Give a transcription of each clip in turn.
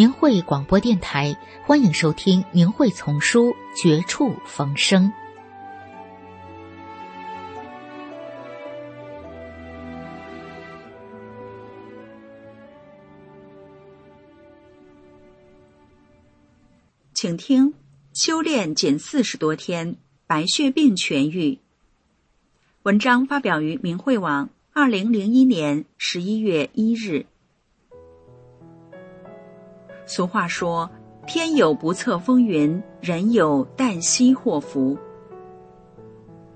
明慧广播电台，欢迎收听《明慧丛书·绝处逢生》。请听：修炼仅四十多天，白血病痊愈。文章发表于明慧网，二零零一年十一月一日。俗话说：“天有不测风云，人有旦夕祸福。”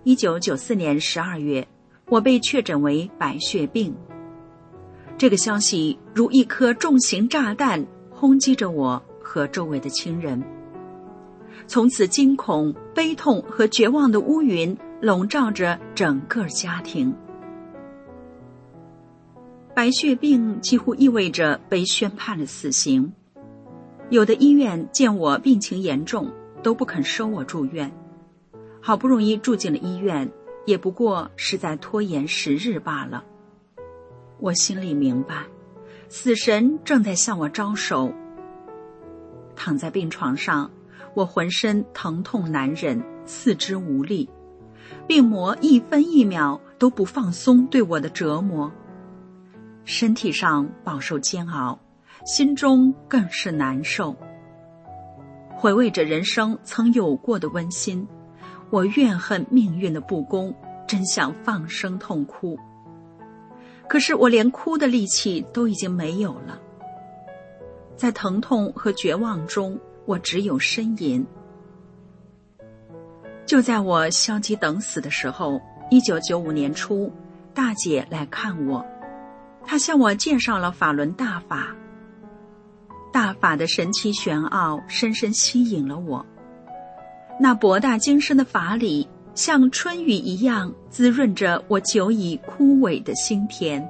一九九四年十二月，我被确诊为白血病。这个消息如一颗重型炸弹轰击着我和周围的亲人。从此，惊恐、悲痛和绝望的乌云笼罩着整个家庭。白血病几乎意味着被宣判了死刑。有的医院见我病情严重，都不肯收我住院。好不容易住进了医院，也不过是在拖延时日罢了。我心里明白，死神正在向我招手。躺在病床上，我浑身疼痛难忍，四肢无力，病魔一分一秒都不放松对我的折磨，身体上饱受煎熬。心中更是难受。回味着人生曾有过的温馨，我怨恨命运的不公，真想放声痛哭。可是我连哭的力气都已经没有了。在疼痛和绝望中，我只有呻吟。就在我消极等死的时候，一九九五年初，大姐来看我，她向我介绍了法轮大法。大法的神奇玄奥深深吸引了我。那博大精深的法理，像春雨一样滋润着我久已枯萎的心田。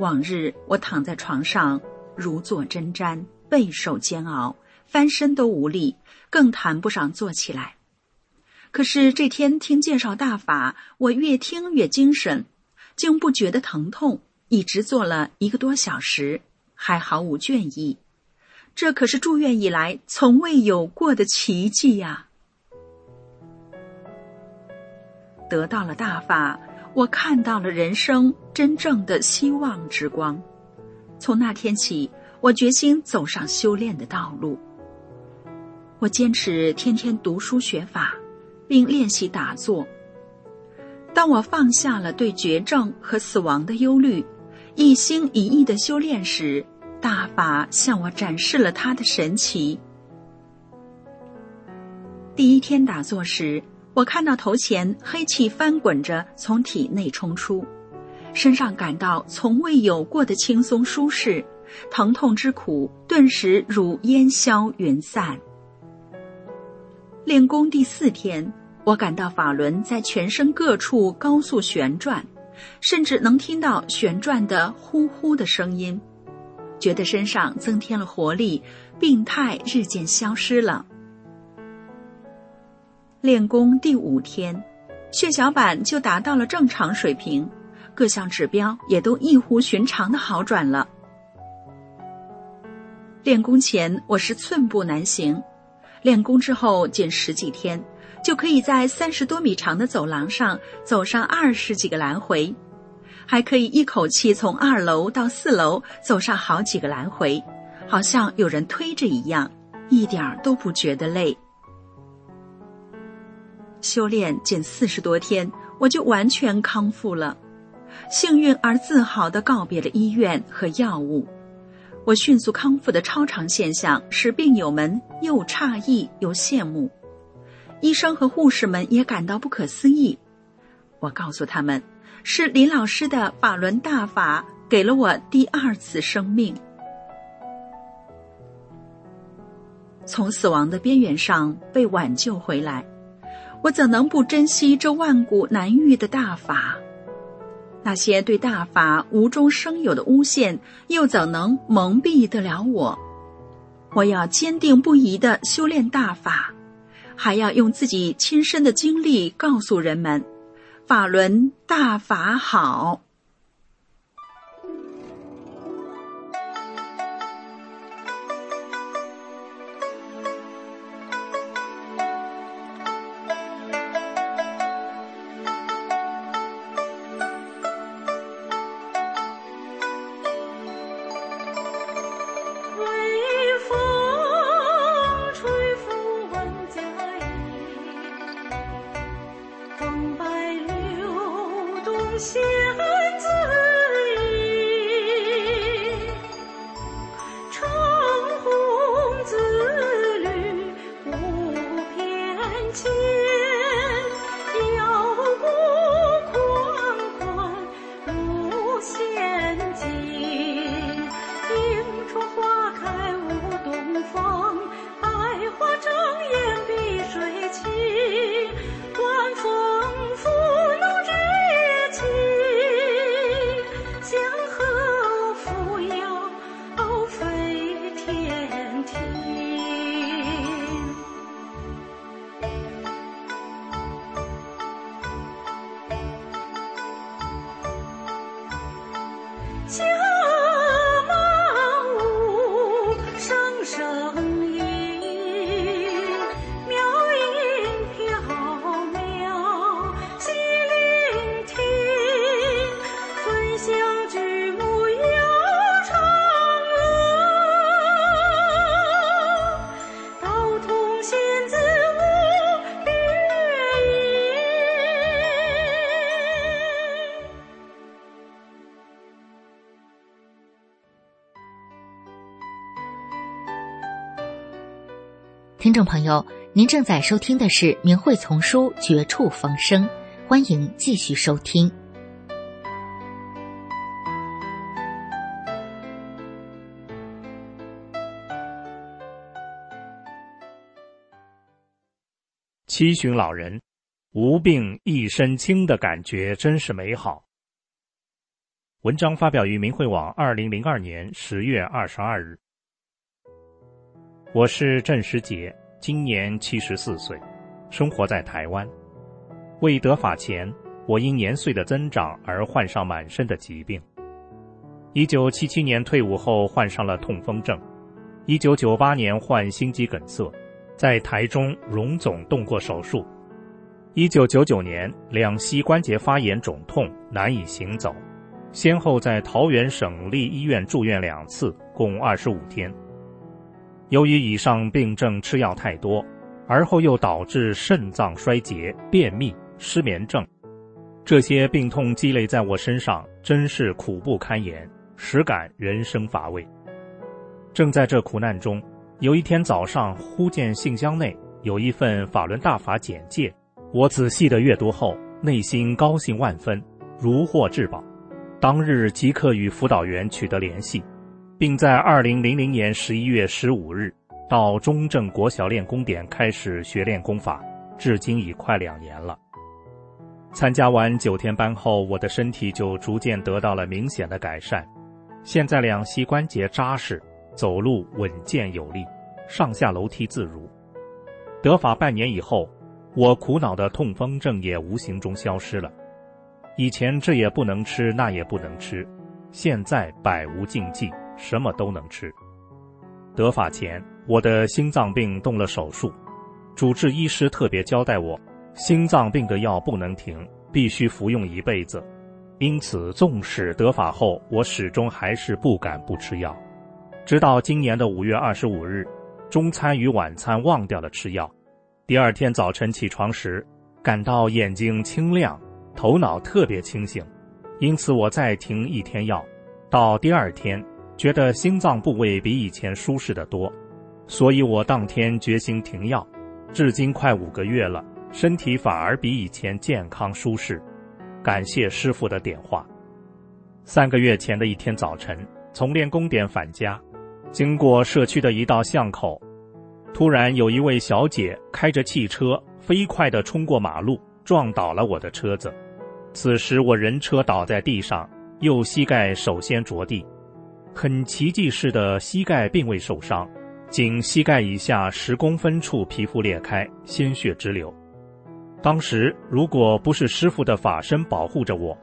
往日我躺在床上如坐针毡，备受煎熬，翻身都无力，更谈不上坐起来。可是这天听介绍大法，我越听越精神，竟不觉得疼痛，一直坐了一个多小时。还毫无倦意，这可是住院以来从未有过的奇迹呀！得到了大法，我看到了人生真正的希望之光。从那天起，我决心走上修炼的道路。我坚持天天读书学法，并练习打坐。当我放下了对绝症和死亡的忧虑，一心一意的修炼时，大法向我展示了他的神奇。第一天打坐时，我看到头前黑气翻滚着从体内冲出，身上感到从未有过的轻松舒适，疼痛之苦顿时如烟消云散。练功第四天，我感到法轮在全身各处高速旋转，甚至能听到旋转的呼呼的声音。觉得身上增添了活力，病态日渐消失了。练功第五天，血小板就达到了正常水平，各项指标也都异乎寻常的好转了。练功前我是寸步难行，练功之后仅十几天，就可以在三十多米长的走廊上走上二十几个来回。还可以一口气从二楼到四楼走上好几个来回，好像有人推着一样，一点儿都不觉得累。修炼仅四十多天，我就完全康复了，幸运而自豪地告别了医院和药物。我迅速康复的超常现象使病友们又诧异又羡慕，医生和护士们也感到不可思议。我告诉他们，是林老师的法轮大法给了我第二次生命。从死亡的边缘上被挽救回来，我怎能不珍惜这万古难遇的大法？那些对大法无中生有的诬陷，又怎能蒙蔽得了我？我要坚定不移的修炼大法，还要用自己亲身的经历告诉人们：法轮大法好。听众朋友，您正在收听的是《明慧丛书》《绝处逢生》，欢迎继续收听。七旬老人，无病一身轻的感觉真是美好。文章发表于明慧网，二零零二年十月二十二日。我是郑时杰，今年七十四岁，生活在台湾。未得法前，我因年岁的增长而患上满身的疾病。一九七七年退伍后患上了痛风症，一九九八年患心肌梗塞，在台中荣总动过手术。一九九九年两膝关节发炎肿痛，难以行走，先后在桃园省立医院住院两次，共二十五天。由于以上病症吃药太多，而后又导致肾脏衰竭、便秘、失眠症，这些病痛积累在我身上，真是苦不堪言，实感人生乏味。正在这苦难中，有一天早上，忽见信箱内有一份法轮大法简介，我仔细的阅读后，内心高兴万分，如获至宝，当日即刻与辅导员取得联系。并在二零零零年十一月十五日到中正国小练功点开始学练功法，至今已快两年了。参加完九天班后，我的身体就逐渐得到了明显的改善，现在两膝关节扎实，走路稳健有力，上下楼梯自如。得法半年以后，我苦恼的痛风症也无形中消失了。以前这也不能吃，那也不能吃，现在百无禁忌。什么都能吃。得法前，我的心脏病动了手术，主治医师特别交代我，心脏病的药不能停，必须服用一辈子。因此，纵使得法后，我始终还是不敢不吃药。直到今年的五月二十五日，中餐与晚餐忘掉了吃药。第二天早晨起床时，感到眼睛清亮，头脑特别清醒。因此，我再停一天药，到第二天。觉得心脏部位比以前舒适的多，所以我当天决心停药。至今快五个月了，身体反而比以前健康舒适，感谢师傅的点化。三个月前的一天早晨，从练功点返家，经过社区的一道巷口，突然有一位小姐开着汽车飞快地冲过马路，撞倒了我的车子。此时我人车倒在地上，右膝盖首先着地，很奇迹似的，膝盖并未受伤，仅膝盖以下十公分处皮肤裂开，鲜血直流。当时如果不是师傅的法身保护着我，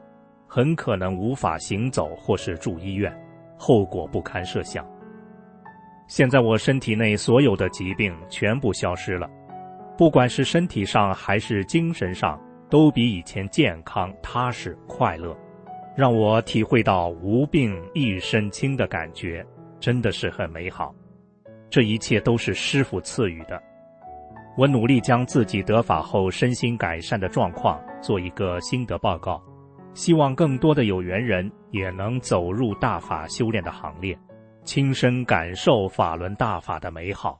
很可能无法行走或是住医院，后果不堪设想。现在我身体内所有的疾病全部消失了，不管是身体上还是精神上，都比以前健康、踏实、快乐，让我体会到无病一身轻的感觉，真的是很美好。这一切都是师傅赐予的。我努力将自己得法后身心改善的状况做一个心得报告，希望更多的有缘人也能走入大法修炼的行列，亲身感受法轮大法的美好。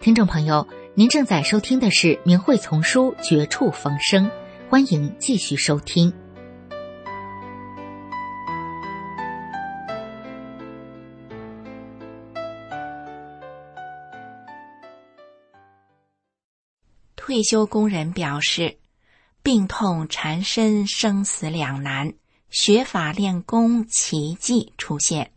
听众朋友，您正在收听的是《明慧丛书》《绝处逢生》，欢迎继续收听。退休工人表示，病痛缠身，生死两难，学法练功，奇迹出现。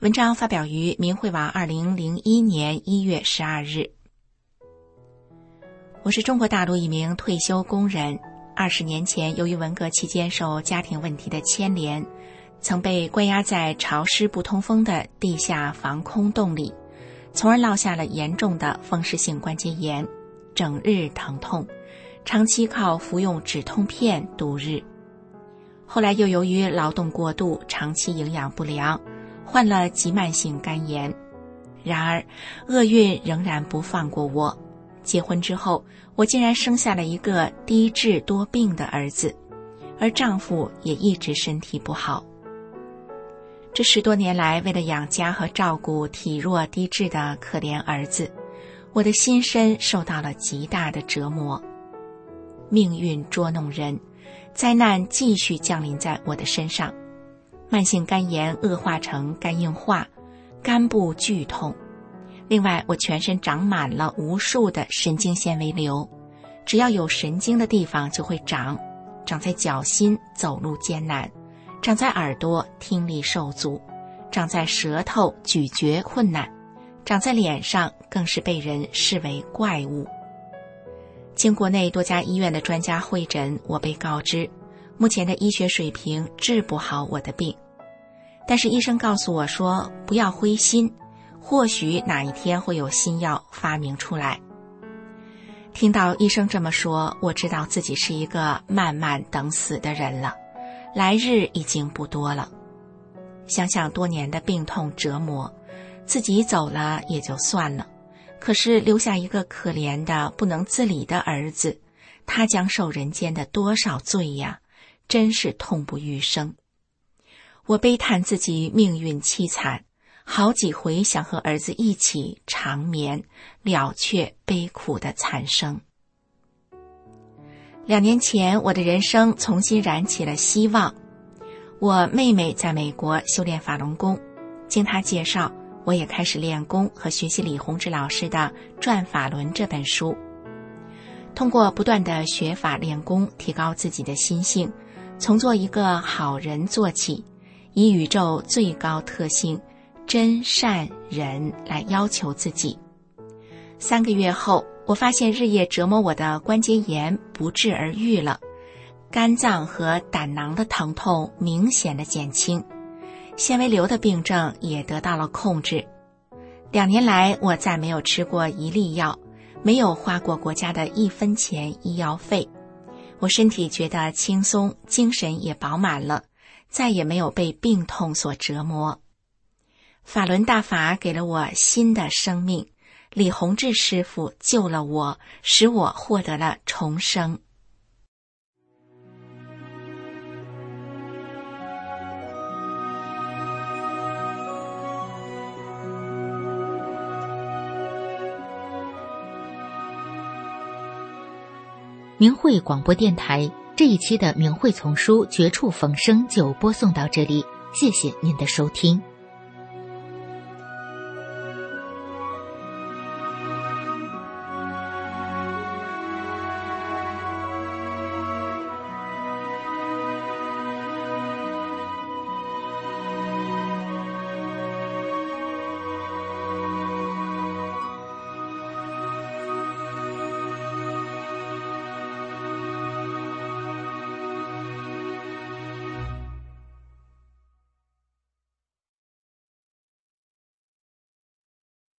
文章发表于明慧网，二零零一年一月十二日。我是中国大陆一名退休工人，二十年前由于文革期间受家庭问题的牵连，曾被关押在潮湿不通风的地下防空洞里，从而落下了严重的风湿性关节炎，整日疼痛，长期靠服用止痛片度日。后来又由于劳动过度，长期营养不良。患了急慢性肝炎，然而厄运仍然不放过我。结婚之后，我竟然生下了一个低智多病的儿子，而丈夫也一直身体不好。这十多年来，为了养家和照顾体弱低智的可怜儿子，我的心身受到了极大的折磨。命运捉弄人，灾难继续降临在我的身上，慢性肝炎恶化成肝硬化，肝部剧痛。另外，我全身长满了无数的神经纤维瘤，只要有神经的地方就会长，长在脚心走路艰难，长在耳朵听力受阻，长在舌头咀嚼困难。长在脸上，更是被人视为怪物。经国内多家医院的专家会诊，我被告知，目前的医学水平治不好我的病。但是医生告诉我说，不要灰心，或许哪一天会有新药发明出来。听到医生这么说，我知道自己是一个慢慢等死的人了，来日已经不多了。想想多年的病痛折磨。自己走了也就算了，可是留下一个可怜的不能自理的儿子，他将受人间的多少罪呀！真是痛不欲生。我悲叹自己命运凄惨，好几回想和儿子一起长眠，了却悲苦的惨生。两年前，我的人生重新燃起了希望。我妹妹在美国修炼法轮功，经她介绍。我也开始练功和学习李洪志老师的《转法轮》这本书。通过不断的学法练功，提高自己的心性，从做一个好人做起，以宇宙最高特性真善人来要求自己。三个月后，我发现日夜折磨我的关节炎不治而愈了，肝脏和胆囊的疼痛明显的减轻。纤维瘤的病症也得到了控制。两年来，我再没有吃过一粒药，没有花过国家的一分钱医药费。我身体觉得轻松，精神也饱满了，再也没有被病痛所折磨。法轮大法给了我新的生命，李洪志师傅救了我，使我获得了重生。明慧广播电台这一期的明慧丛书《绝处逢生》就播送到这里，谢谢您的收听。